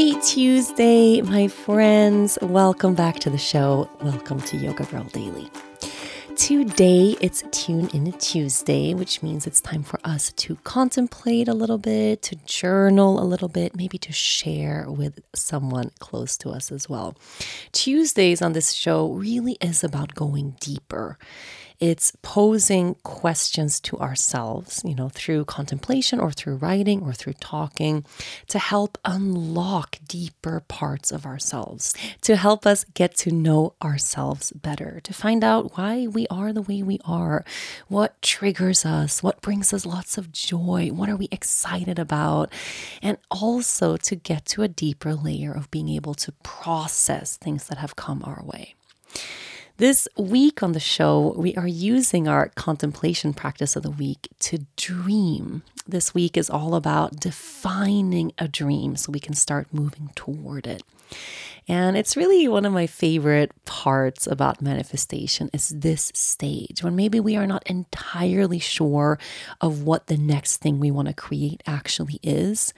Happy Tuesday, my friends. Welcome back to the show. Welcome to Yoga Girl Daily. Today it's Tune In Tuesday, which means it's time for us to contemplate a little bit, to journal a little bit, maybe to share with someone close to us as well. Tuesdays on this show really is about going deeper. It's posing questions to ourselves, you know, through contemplation or through writing or through talking to help unlock deeper parts of ourselves, to help us get to know ourselves better, to find out why we are the way we are, what triggers us, what brings us lots of joy, what are we excited about, and also to get to a deeper layer of being able to process things that have come our way. This week on the show, we are using our contemplation practice of the week to dream. This week is all about defining a dream so we can start moving toward it. And it's really one of my favorite parts about manifestation is this stage when maybe we are not entirely sure of what the next thing we want to create actually is.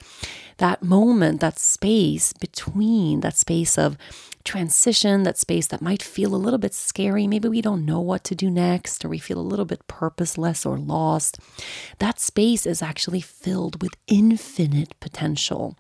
That moment, that space between that space of transition, that space that might feel a little bit scary. Maybe we don't know what to do next, or we feel a little bit purposeless or lost. That space is actually filled with infinite potential.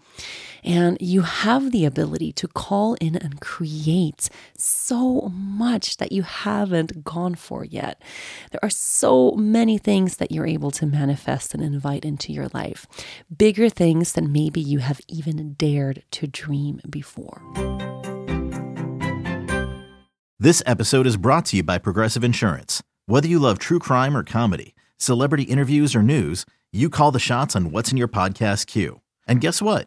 And you have the ability to call in and create so much that you haven't gone for yet. There are so many things that you're able to manifest and invite into your life, bigger things than maybe you have even dared to dream before. This episode is brought to you by Progressive Insurance. Whether you love true crime or comedy, celebrity interviews or news, you call the shots on what's in your podcast queue. And guess what?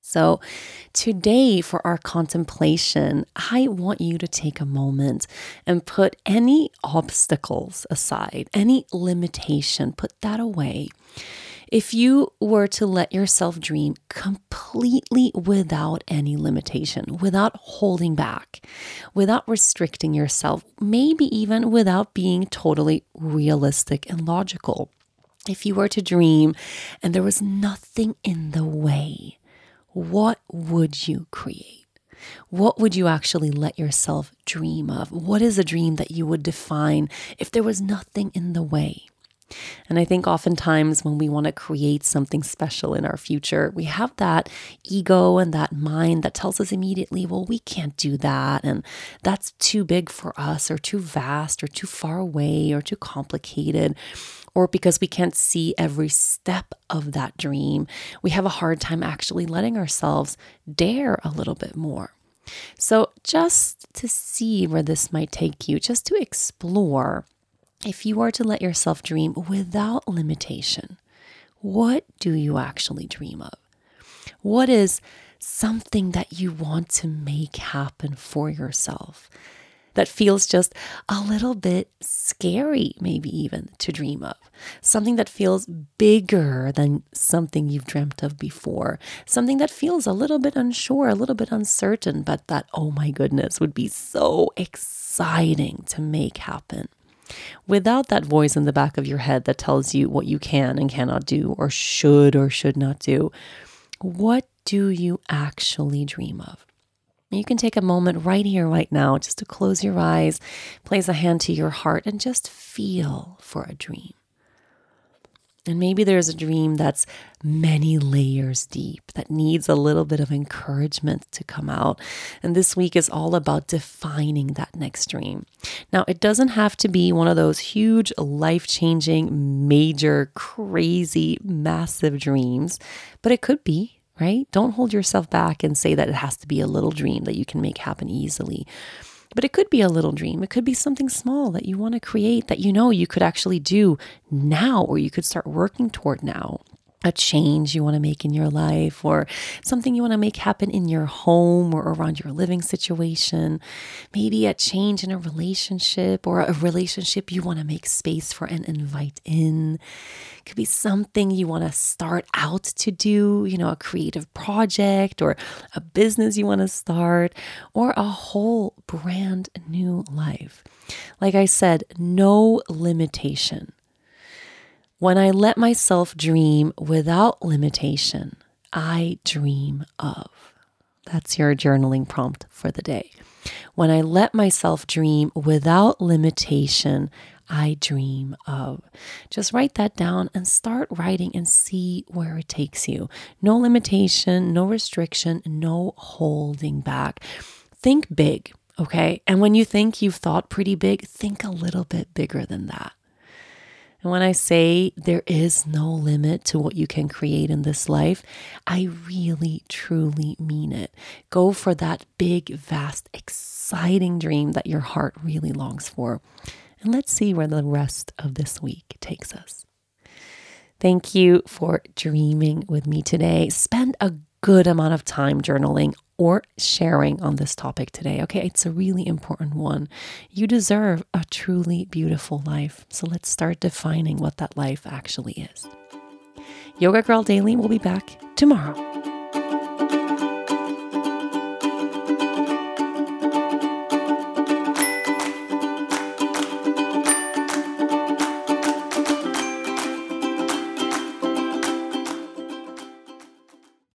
So, today for our contemplation, I want you to take a moment and put any obstacles aside, any limitation, put that away. If you were to let yourself dream completely without any limitation, without holding back, without restricting yourself, maybe even without being totally realistic and logical, if you were to dream and there was nothing in the way, what would you create? What would you actually let yourself dream of? What is a dream that you would define if there was nothing in the way? And I think oftentimes when we want to create something special in our future, we have that ego and that mind that tells us immediately, well, we can't do that. And that's too big for us, or too vast, or too far away, or too complicated. Or because we can't see every step of that dream, we have a hard time actually letting ourselves dare a little bit more. So, just to see where this might take you, just to explore if you are to let yourself dream without limitation, what do you actually dream of? What is something that you want to make happen for yourself? that feels just a little bit scary, maybe even to dream of. Something that feels bigger than something you've dreamt of before. Something that feels a little bit unsure, a little bit uncertain, but that, oh my goodness, would be so exciting to make happen. Without that voice in the back of your head that tells you what you can and cannot do, or should or should not do, what do you actually dream of? You can take a moment right here, right now, just to close your eyes, place a hand to your heart, and just feel for a dream. And maybe there's a dream that's many layers deep that needs a little bit of encouragement to come out. And this week is all about defining that next dream. Now, it doesn't have to be one of those huge, life changing, major, crazy, massive dreams, but it could be right? Don't hold yourself back and say that it has to be a little dream that you can make happen easily. But it could be a little dream. It could be something small that you want to create that you know you could actually do now or you could start working toward now a change you want to make in your life or something you want to make happen in your home or around your living situation. Maybe a change in a relationship or a relationship you want to make space for and invite in. It could be something you want to start out to do, you know, a creative project or a business you want to start or a whole brand new life. Like I said, no limitation. When I let myself dream without limitation, I dream of. That's your journaling prompt for the day. When I let myself dream without limitation, I dream of. Just write that down and start writing and see where it takes you. No limitation, no restriction, no holding back. Think big, okay? And when you think you've thought pretty big, think a little bit bigger than that. And when I say there is no limit to what you can create in this life, I really, truly mean it. Go for that big, vast, exciting dream that your heart really longs for. And let's see where the rest of this week takes us. Thank you for dreaming with me today. Spend a good amount of time journaling or sharing on this topic today. Okay, it's a really important one. You deserve a truly beautiful life. So let's start defining what that life actually is. Yoga Girl Daily will be back tomorrow.